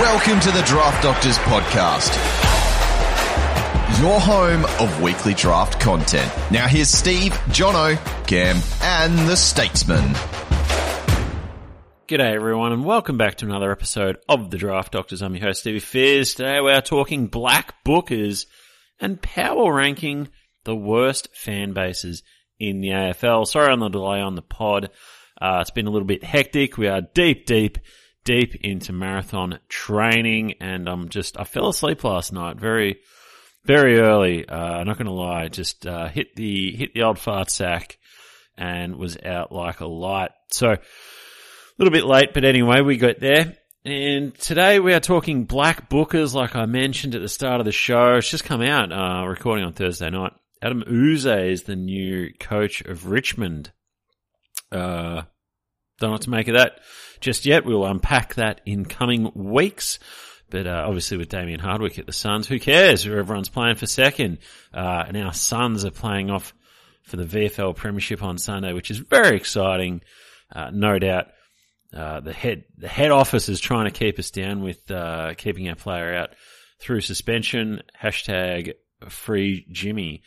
Welcome to the Draft Doctors Podcast, your home of weekly draft content. Now here's Steve, Jono, Cam, and the Statesman. G'day everyone and welcome back to another episode of the Draft Doctors. I'm your host Stevie Fears. Today we are talking black bookers and power ranking the worst fan bases in the AFL. Sorry on the delay on the pod. Uh, it's been a little bit hectic. We are deep, deep, deep into marathon training and I'm just, I fell asleep last night very, very early. Uh, not going to lie, just, uh, hit the, hit the old fart sack and was out like a light. So, a little bit late, but anyway, we got there. And today we are talking black bookers, like I mentioned at the start of the show. It's just come out, uh, recording on Thursday night. Adam Yze is the new coach of Richmond. Uh, don't know what to make of that just yet. We'll unpack that in coming weeks. But uh, obviously, with Damien Hardwick at the Suns, who cares? Everyone's playing for second, uh, and our Suns are playing off for the VFL Premiership on Sunday, which is very exciting. Uh, no doubt, uh, the head the head office is trying to keep us down with uh, keeping our player out through suspension. Hashtag free Jimmy.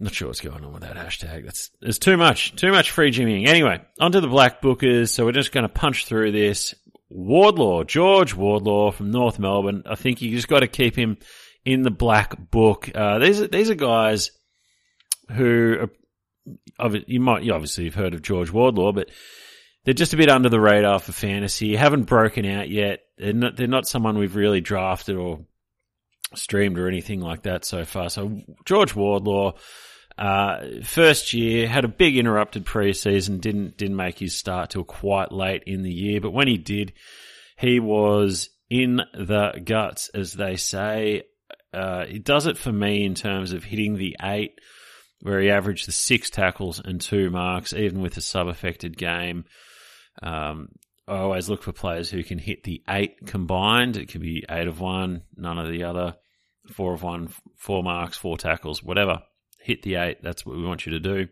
Not sure what's going on with that hashtag. That's there's too much, too much free Jimmying. Anyway, onto the black bookers. So we're just going to punch through this. Wardlaw, George Wardlaw from North Melbourne. I think you just got to keep him in the black book. Uh, these are these are guys who are, you might you obviously have heard of George Wardlaw, but they're just a bit under the radar for fantasy. Haven't broken out yet. They're not they're not someone we've really drafted or streamed or anything like that so far. So George Wardlaw uh, first year had a big interrupted preseason. Didn't didn't make his start till quite late in the year, but when he did, he was in the guts, as they say. Uh, he does it for me in terms of hitting the eight, where he averaged the six tackles and two marks, even with a sub-affected game. Um, I always look for players who can hit the eight combined. It could be eight of one, none of the other, four of one, four marks, four tackles, whatever hit the eight. That's what we want you to do.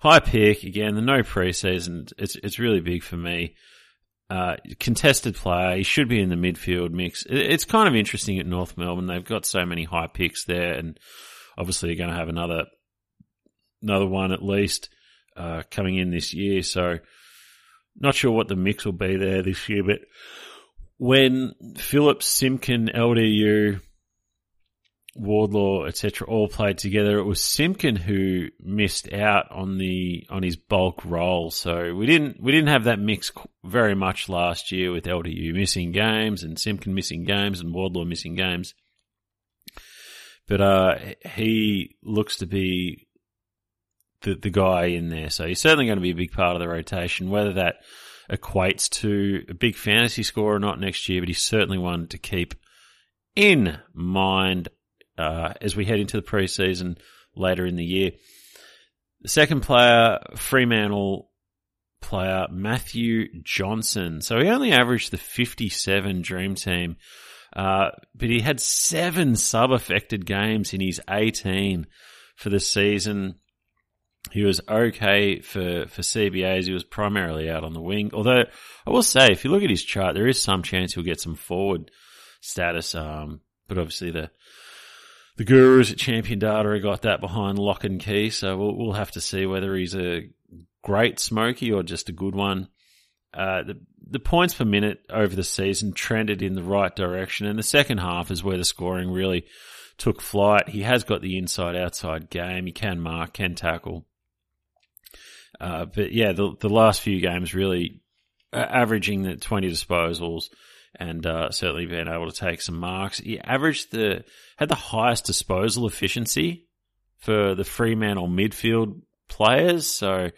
High pick again. The no preseason. It's it's really big for me. Uh, contested player. He should be in the midfield mix. It's kind of interesting at North Melbourne. They've got so many high picks there, and obviously they're going to have another another one at least uh, coming in this year. So not sure what the mix will be there this year, but when Phillips, Simpkin, LDU, Wardlaw, etc., all played together. It was Simpkin who missed out on the on his bulk role, so we didn't we didn't have that mix very much last year with LDU missing games and Simpkin missing games and Wardlaw missing games. But uh, he looks to be the the guy in there, so he's certainly going to be a big part of the rotation. Whether that equates to a big fantasy score or not next year, but he's certainly one to keep in mind uh, as we head into the preseason later in the year. The second player, Fremantle player, Matthew Johnson. So he only averaged the 57 Dream Team, uh, but he had seven sub affected games in his 18 for the season. He was okay for, for CBAs. He was primarily out on the wing. Although I will say, if you look at his chart, there is some chance he'll get some forward status. Um, but obviously the, the gurus at Champion Data got that behind lock and key, so we'll, we'll have to see whether he's a great smoky or just a good one. Uh, the, the points per minute over the season trended in the right direction, and the second half is where the scoring really took flight. He has got the inside outside game. He can mark, can tackle. Uh, but yeah, the, the last few games really uh, averaging the 20 disposals, and uh, certainly being able to take some marks. He averaged the had the highest disposal efficiency for the Fremantle midfield players, so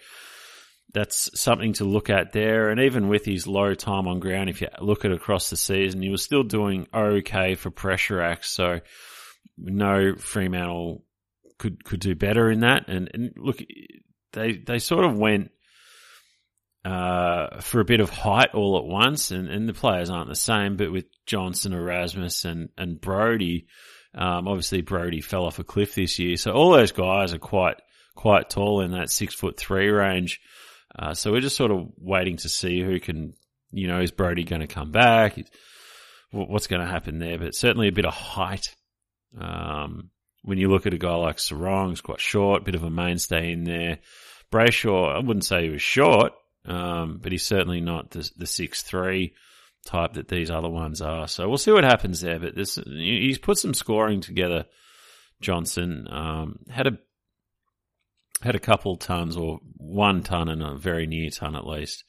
that's something to look at there. And even with his low time on ground, if you look at across the season, he was still doing okay for pressure acts. So no Fremantle could could do better in that. And, and look, they they sort of went uh, for a bit of height all at once, and, and the players aren't the same. But with Johnson, Erasmus, and and Brodie, um, obviously Brodie fell off a cliff this year, so all those guys are quite quite tall in that six foot three range. Uh, so we're just sort of waiting to see who can you know, is Brodie going to come back? What's going to happen there? But certainly a bit of height. Um, when you look at a guy like Serong, he's quite short, bit of a mainstay in there. Brayshaw, I wouldn't say he was short, um, but he's certainly not the, the six three type that these other ones are. So we'll see what happens there. But this, he's put some scoring together. Johnson um, had a had a couple tons or one ton and a very near ton at least.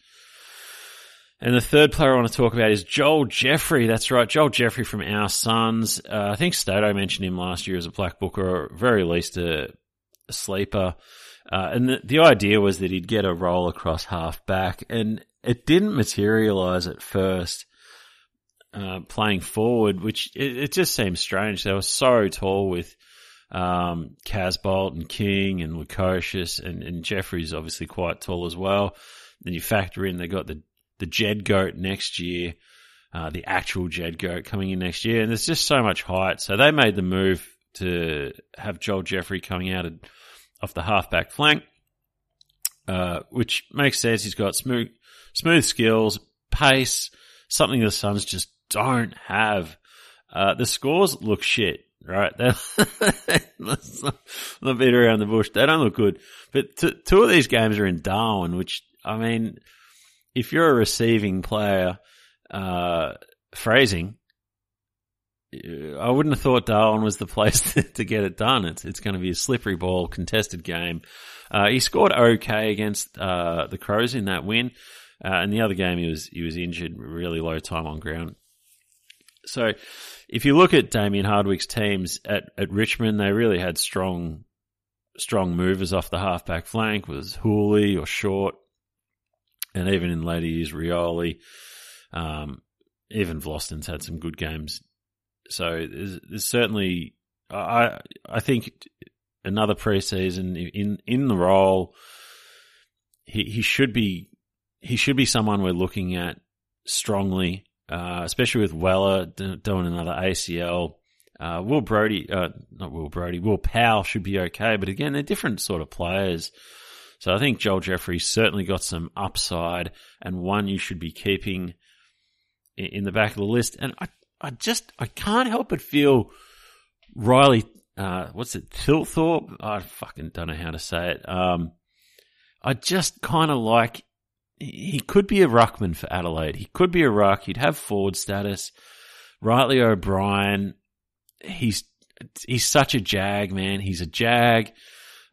And the third player I want to talk about is Joel Jeffrey. That's right, Joel Jeffrey from Our Suns. Uh, I think Stato mentioned him last year as a black booker, or very least a, a sleeper. Uh, and the, the idea was that he'd get a roll across half back, and it didn't materialise at first. Uh, playing forward, which it, it, just seems strange. They were so tall with um, Casboult and King and Lukosius, and, and Jeffrey's obviously quite tall as well. Then you factor in they got the the Jed Goat next year, uh, the actual Jed Goat coming in next year, and there's just so much height. So they made the move to have Joel Jeffrey coming out of, off the halfback flank, uh, which makes sense. He's got smooth, smooth skills, pace, something the Suns just don't have. Uh, the scores look shit, right? let's not beat around the bush. They don't look good. But t- two of these games are in Darwin, which, I mean, if you're a receiving player, uh, phrasing, I wouldn't have thought Darwin was the place to, get it done. It's it's going to be a slippery ball, contested game. Uh, he scored okay against uh, the Crows in that win, uh, and the other game he was he was injured, really low time on ground. So, if you look at Damien Hardwick's teams at, at Richmond, they really had strong strong movers off the halfback flank. Was Houli or Short and even in later years, Rioli, um, even Vlastuin's had some good games. So there's, there's, certainly, I I think another preseason in in the role, he he should be he should be someone we're looking at strongly, uh, especially with Weller doing another ACL. Uh, Will Brodie, uh, not Will Brodie, Will Powell should be okay, but again, they're different sort of players. So I think Joel Jeffrey certainly got some upside and one you should be keeping in the back of the list. And I, I just, I can't help but feel Riley, uh, what's it, Thilthorpe? I fucking don't know how to say it. Um, I just kind of like, he could be a ruckman for Adelaide. He could be a ruck. He'd have forward status. Reilly O'Brien, he's, he's such a jag, man. He's a jag.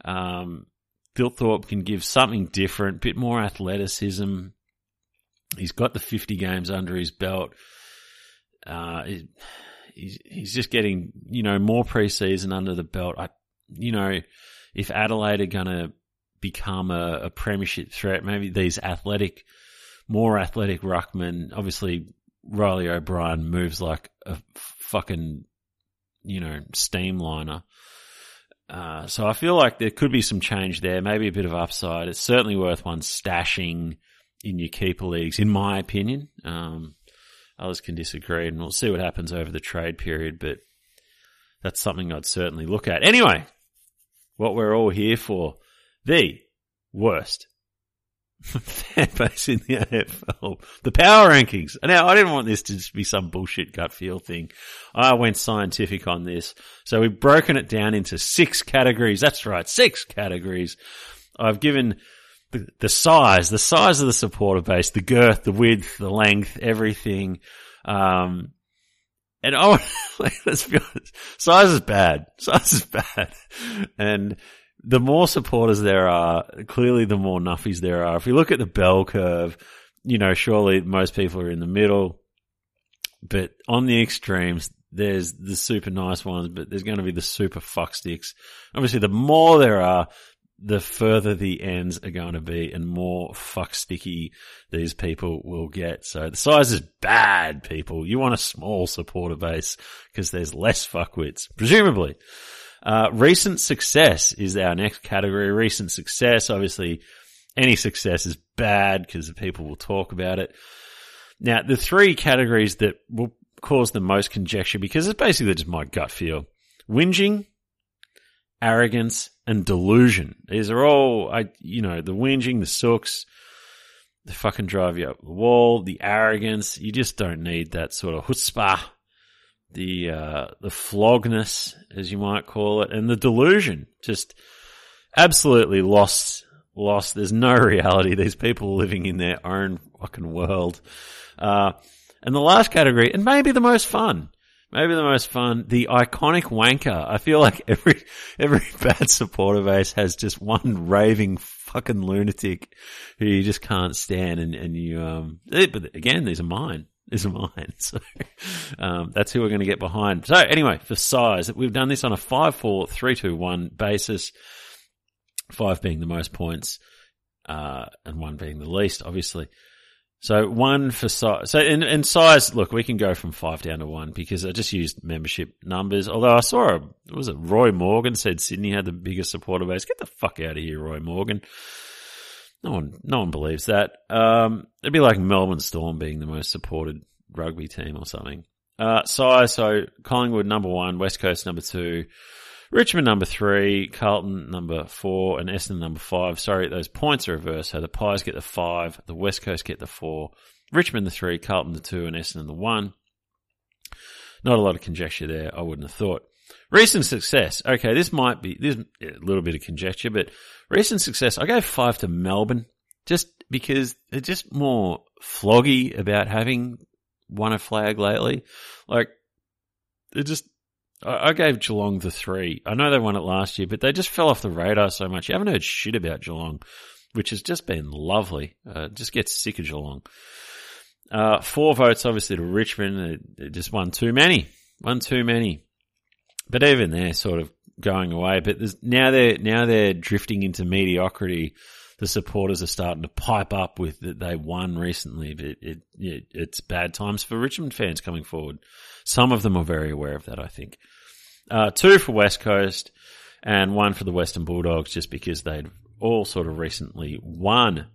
Um, can give something different, bit more athleticism. He's got the 50 games under his belt. Uh, he's, he's just getting, you know, more preseason under the belt. I, you know, if Adelaide are going to become a, a premiership threat, maybe these athletic, more athletic ruckmen, obviously Reilly O'Brien moves like a fucking, you know, steamliner. Uh, so I feel like there could be some change there, maybe a bit of upside. It's certainly worth one stashing in your keeper leagues, in my opinion. Um, others can disagree, and we'll see what happens over the trade period, but that's something I'd certainly look at. Anyway, what we're all here for, the worst fan base in the AFL. The power rankings. Now, I didn't want this to be some bullshit gut feel thing. I went scientific on this. So we've broken it down into six categories. That's right, six categories. I've given the, the size, the size of the supporter base, the girth, the width, the length, everything. Um, and oh, let's be honest, size is bad. Size is bad. And the more supporters there are, clearly the more nuffies there are. If you look at the bell curve, you know, surely most people are in the middle, but on the extremes, there's the super nice ones, but there's going to be the super fuck sticks. Obviously, the more there are, the further the ends are going to be and more fuck sticky these people will get. So the size is bad, people. You want a small supporter base because there's less fuckwits, presumably. Uh, recent success is our next category. Recent success, obviously, any success is bad because the people will talk about it. Now, the three categories that will cause the most conjecture because it's basically just my gut feel. Whinging, arrogance, and delusion. These are all, I, you know, the whinging, the sooks, the fucking drive you up the wall. The arrogance, you just don't need that sort of chutzpah. The uh, the flogness, as you might call it, and the delusion, just absolutely lost. Lost. There's no reality. These people living in their own fucking world. Uh, and the last category, and maybe the most fun, maybe the most fun, the iconic wanker. I feel like every every bad supporter base has just one raving fucking lunatic who you just can't stand, and and you um. But again, these are mine. These are mine. So um, that's who we're going to get behind. So anyway, for size, we've done this on a five, four, three, two, one basis. Five being the most points, uh, and one being the least, obviously. So one for size. So in, in size, look, we can go from five down to one because I just used membership numbers. Although I saw a, was it Roy Morgan said Sydney had the biggest supporter base. Get the fuck out of here, Roy Morgan. No one, no one believes that. Um, it'd be like Melbourne Storm being the most supported rugby team or something. Uh, size, so Collingwood number one, West Coast number two, Richmond number three, Carlton number four, and Essendon number five. Sorry, those points are reversed. So the Pies get the five, the West Coast get the four, Richmond the three, Carlton the two, and Essendon the one. Not a lot of conjecture there, I wouldn't have thought. Recent success. Okay, this might be this a little bit of conjecture, but recent success. I gave five to Melbourne just because they're just more floggy about having won a flag lately. Like they're just I, gave Geelong the three. I know they won it last year, but they just fell off the radar so much. You haven't heard shit about Geelong, which has just been lovely. Uh, just gets sick of Geelong. Uh, four votes, obviously, to Richmond. Just won too many. One too many. But even they're sort of going away. But now they're now they're drifting into mediocrity. The supporters are starting to pipe up with that they won recently. It, it, it, it's bad times for Richmond fans coming forward. Some of them are very aware of that, I think. Uh, two for West Coast and one for the Western Bulldogs just because they'd all sort of recently won.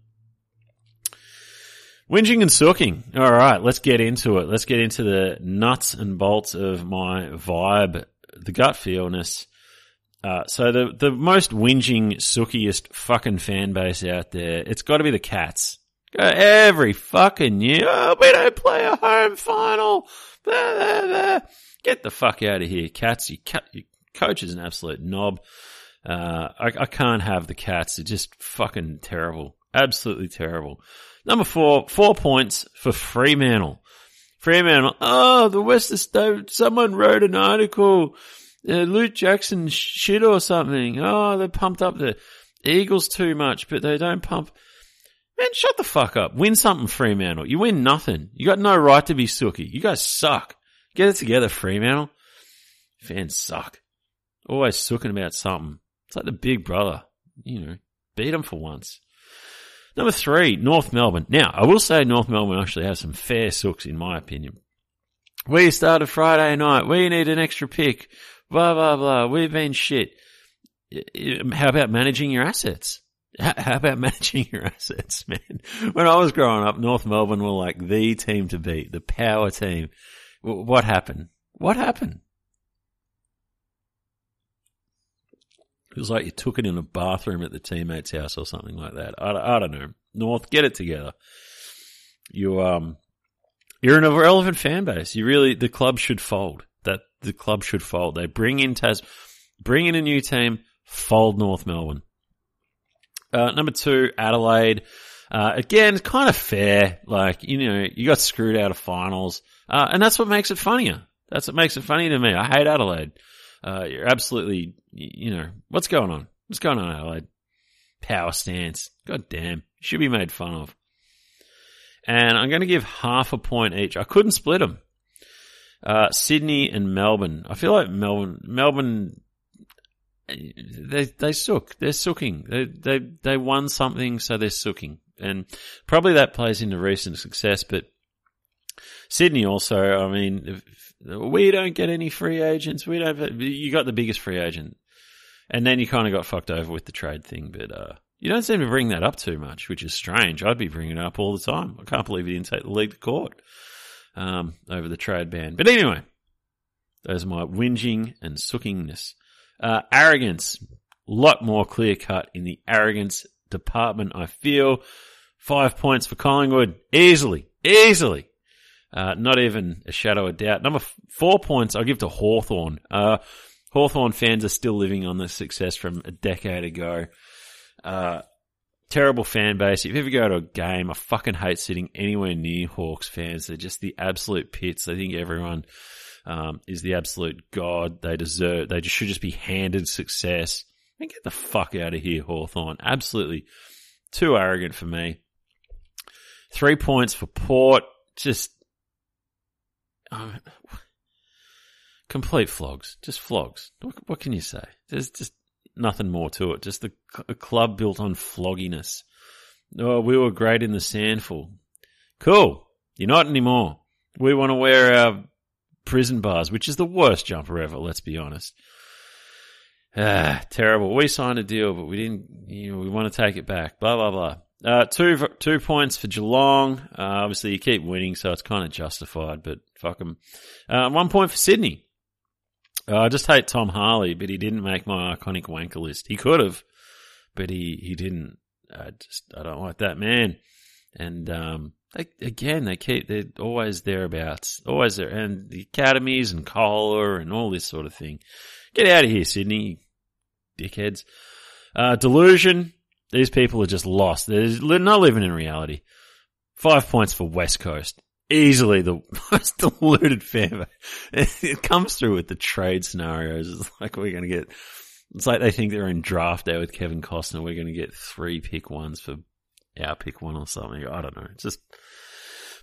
Whinging and sooking. All right, let's get into it. Let's get into the nuts and bolts of my vibe, the gut feelness. Uh, so the the most whinging, sookiest fucking fan base out there, it's got to be the Cats. Every fucking year, oh, we don't play a home final. Blah, blah, blah. Get the fuck out of here, cats. You cat, your coach is an absolute knob. Uh, I, I can't have the cats. They're just fucking terrible. Absolutely terrible. Number four, four points for Fremantle. Fremantle. Oh, the West State. Someone wrote an article. Uh, Luke Jackson shit or something. Oh, they pumped up the Eagles too much, but they don't pump. Man, shut the fuck up. Win something, Fremantle. You win nothing. You got no right to be sooky. You guys suck. Get it together, Fremantle. Fans suck. Always sooking about something. It's like the big brother. You know, beat them for once. Number three, North Melbourne. Now, I will say North Melbourne actually has some fair sooks in my opinion. We started Friday night. We need an extra pick. Blah, blah, blah. We've been shit. How about managing your assets? How about managing your assets, man? When I was growing up, North Melbourne were like the team to beat, the power team. What happened? What happened? It was like you took it in a bathroom at the teammate's house or something like that. I, I don't know. North, get it together. You um, you're an irrelevant fan base. You really the club should fold. The club should fold. They bring in Tas, bring in a new team, fold North Melbourne. Uh, number two, Adelaide. Uh, again, kind of fair. Like you know, you got screwed out of finals. Uh, and that's what makes it funnier. That's what makes it funny to me. I hate Adelaide. Uh, you're absolutely, you know, what's going on? What's going on, Adelaide? Power stance. God damn. Should be made fun of. And I'm going to give half a point each. I couldn't split them. Uh, Sydney and Melbourne. I feel like Melbourne, Melbourne, they, they sook. They're sooking. They, they, they won something, so they're sooking. And probably that plays into recent success, but Sydney also, I mean, we don't get any free agents. We don't. You got the biggest free agent, and then you kind of got fucked over with the trade thing. But uh, you don't seem to bring that up too much, which is strange. I'd be bringing it up all the time. I can't believe you didn't take the league to court um, over the trade ban. But anyway, those are my whinging and sookingness. Uh, arrogance, lot more clear cut in the arrogance department. I feel Five points for Collingwood. Easily. Easily. Uh, not even a shadow of doubt. Number f- four points I'll give to Hawthorn. Uh, Hawthorn fans are still living on the success from a decade ago. Uh, terrible fan base. If you ever go to a game, I fucking hate sitting anywhere near Hawks fans. They're just the absolute pits. They think everyone um, is the absolute god. They deserve. They just should just be handed success. And get the fuck out of here, Hawthorn. Absolutely too arrogant for me. Three points for Port. Just uh, complete flogs. Just flogs. What, what, can you say? There's just nothing more to it. Just a, a club built on flogginess. Oh, we were great in the SANFL. Cool. You're not anymore. We want to wear our prison bars, which is the worst jumper ever, let's be honest. Ah, terrible. We signed a deal, but we didn't, you know, we want to take it back. Blah, blah, blah. Uh, two, two points for Geelong. Uh, obviously you keep winning, so it's kind of justified, but fuck them. Uh, one point for Sydney. Uh, I just hate Tom Harley, but he didn't make my iconic wanker list. He could have, but he, he didn't. I just, I don't like that man. And, um, they, again, they keep, they're always thereabouts, always there. And the academies and COLA and all this sort of thing. Get out of here, Sydney, dickheads. Uh, delusion. These people are just lost. They're not living in reality. Five points for West Coast. Easily the most deluded fan. It comes through with the trade scenarios. It's like we're going to get, it's like they think they're in draft day with Kevin Costner. We're going to get three pick ones for our pick one or something. I don't know. It's just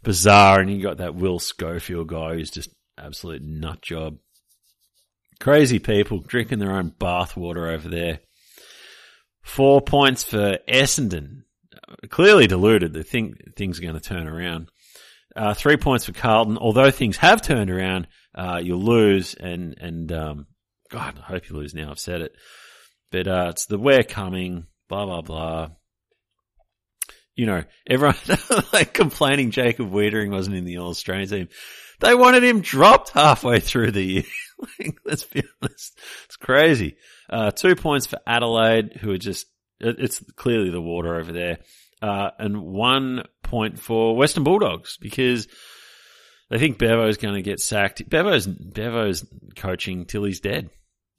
bizarre. And you got that Will Schofield guy who's just absolute nut job. Crazy people drinking their own bathwater over there. Four points for Essendon. Clearly deluded. They think things are going to turn around. Uh, three points for Carlton. Although things have turned around, uh, you'll lose. And, and, um, God, I hope you lose now. I've said it. But, uh, it's the we're coming, blah, blah, blah. You know, everyone like complaining Jacob Weitering wasn't in the All Australian team. They wanted him dropped halfway through the year. like, let's be honest. It's crazy. Uh, two points for Adelaide, who are just, it's clearly the water over there. Uh, and one point for Western Bulldogs because they think Bevo's going to get sacked. Bevo's, Bevo's coaching till he's dead.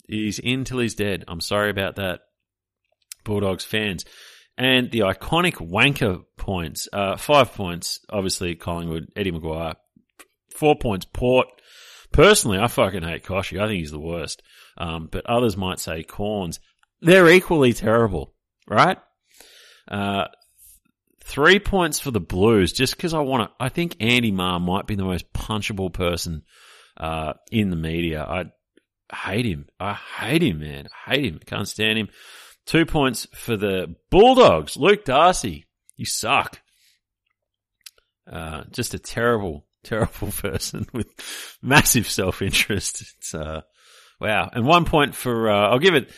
He's in till he's dead. I'm sorry about that, Bulldogs fans. And the iconic wanker points, uh, five points, obviously Collingwood, Eddie McGuire, four points, Port. Personally, I fucking hate Kochie. I think he's the worst. Um, but others might say Cornes. They're equally terrible, right? Uh, three points for the Blues, just because I want to. I think Andy Maher might be the most punchable person uh, in the media. I hate him. I hate him, man. I hate him. Can't stand him. Two points for the Bulldogs. Luke Darcy, you suck. Uh, just a terrible, terrible person with massive self-interest. It's, uh, wow. And one point for, uh, I'll give it,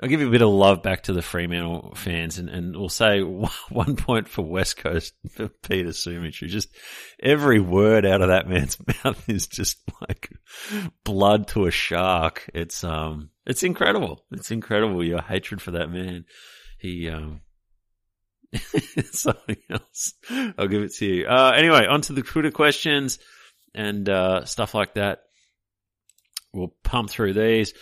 I'll give you a bit of love back to the Fremantle fans and, and we'll say one point for West Coast for Peter Sumich, who just every word out of that man's mouth is just like blood to a shark. It's, um, it's incredible. It's incredible. Your hatred for that man. He, um, something else. I'll give it to you. Uh, anyway, on to the Twitter questions and, uh, stuff like that. We'll pump through these.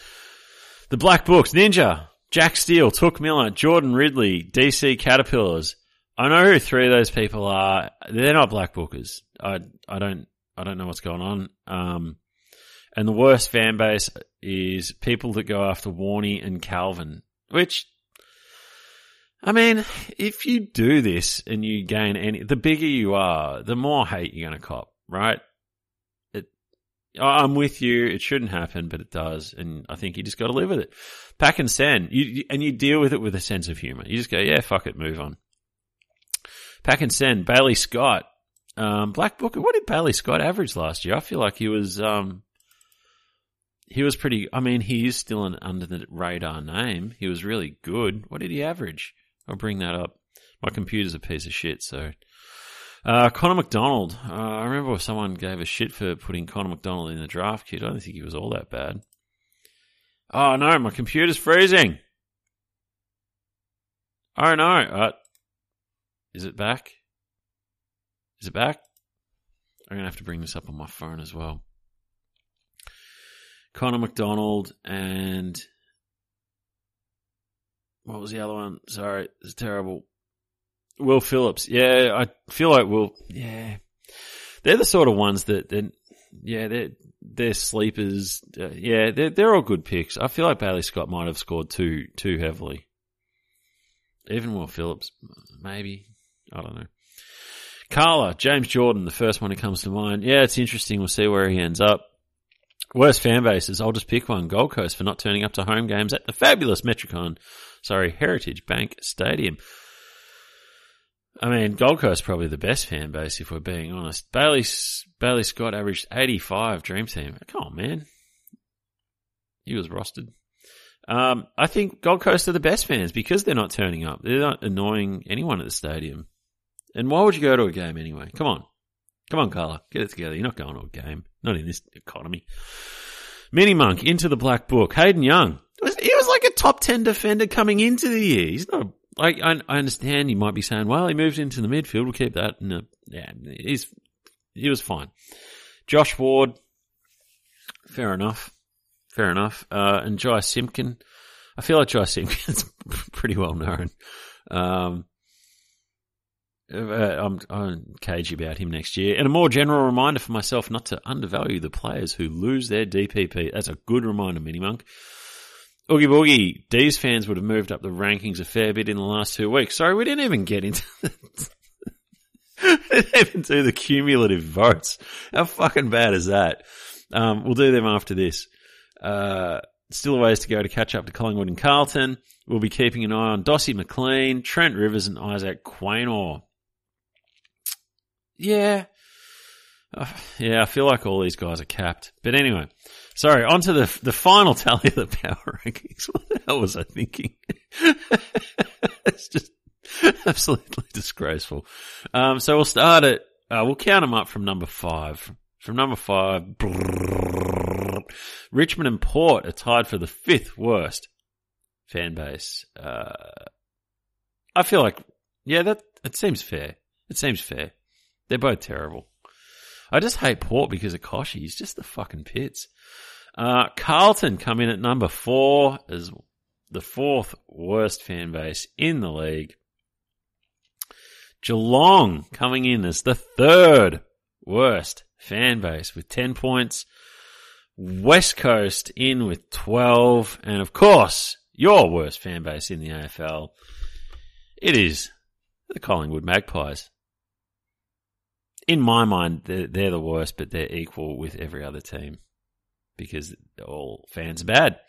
The Black Books, Ninja, Jack Steele, Touk Miller, Jordan Ridley, DC Caterpillars. I know who three of those people are. They're not Black Bookers. I, I don't, I don't know what's going on. Um, and the worst fan base is people that go after Warney and Calvin, which I mean, if you do this and you gain any, the bigger you are, the more hate you're going to cop, right? I'm with you. It shouldn't happen, but it does. And I think you just got to live with it. Pack and send. You, and you deal with it with a sense of humor. You just go, yeah, fuck it, move on. Pack and send. Bailey Scott. Um, Black Booker. What did Bailey Scott average last year? I feel like he was, um, he was pretty, I mean, he is still an under the radar name. He was really good. What did he average? I'll bring that up. My computer's a piece of shit, so. Uh, Connor McDonald. Uh, I remember someone gave a shit for putting Connor McDonald in the draft kit. I don't think he was all that bad. Oh no, my computer's freezing. Oh no. Uh, is it back? Is it back? I'm gonna have to bring this up on my phone as well. Connor McDonald and what was the other one? Sorry, it's terrible. Will Phillips. Yeah, I feel like Will. Yeah, they're the sort of ones that, that yeah, they're they're sleepers. Uh, yeah, they're they're all good picks. I feel like Bailey Scott might have scored too too heavily. Even Will Phillips, maybe. I don't know. Carla, James Jordan, the first one who comes to mind. Yeah, it's interesting. We'll see where he ends up. Worst fan bases. I'll just pick one. Gold Coast for not turning up to home games at the fabulous Metricon, sorry, Heritage Bank Stadium. I mean, Gold Coast probably the best fan base if we're being honest. Bailey Bailey Scott averaged 85 Dream Team. Come on, man. He was rostered. Um, I think Gold Coast are the best fans because they're not turning up. They're not annoying anyone at the stadium. And why would you go to a game anyway? Come on. Come on, Carla. Get it together. You're not going to a game. Not in this economy. Mini Monk into the Black Book. Hayden Young. He was like a top 10 defender coming into the year. He's not, like, I, I understand you might be saying, well, he moved into the midfield. We'll keep that. No, yeah, he's, he was fine. Josh Ward. Fair enough. Fair enough. Uh, and Jy Simpkin. I feel like Jy Simpkin's pretty well known. Um, uh, I'm, I'm cagey about him next year. And a more general reminder for myself not to undervalue the players who lose their DPP. That's a good reminder, Mini Monk. Oogie Boogie, these fans would have moved up the rankings a fair bit in the last two weeks. Sorry, we didn't even get into didn't even do the cumulative votes. How fucking bad is that? Um, we'll do them after this. Uh, still a ways to go to catch up to Collingwood and Carlton. We'll be keeping an eye on Dossie McLean, Trent Rivers, and Isaac Quaynor. Yeah. Yeah, I feel like all these guys are capped. But anyway, sorry, on to the, the final tally of the power rankings. What the hell was I thinking? it's just absolutely disgraceful. Um, so we'll start at, uh, we'll count them up from number five. From number five, Richmond and Port are tied for the fifth worst fan base. Uh, I feel like, yeah, that, it seems fair. It seems fair. They're both terrible. I just hate Port because of Kochie. He's just the fucking pits. Uh, Carlton come in at number four as the fourth worst fan base in the league. Geelong coming in as the third worst fan base with 10 points. West Coast in with 12. And of course, your worst fan base in the AFL. It is the Collingwood Magpies in my mind, they're, they're, the worst, but they're equal with every other team because all fans are bad.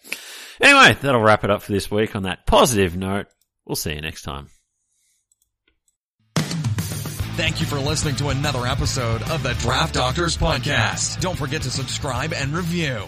Anyway, that'll wrap it up for this week on that positive note. We'll see you next time. Thank you for listening to another episode of the Draft Doctors Podcast. Don't forget to subscribe and review.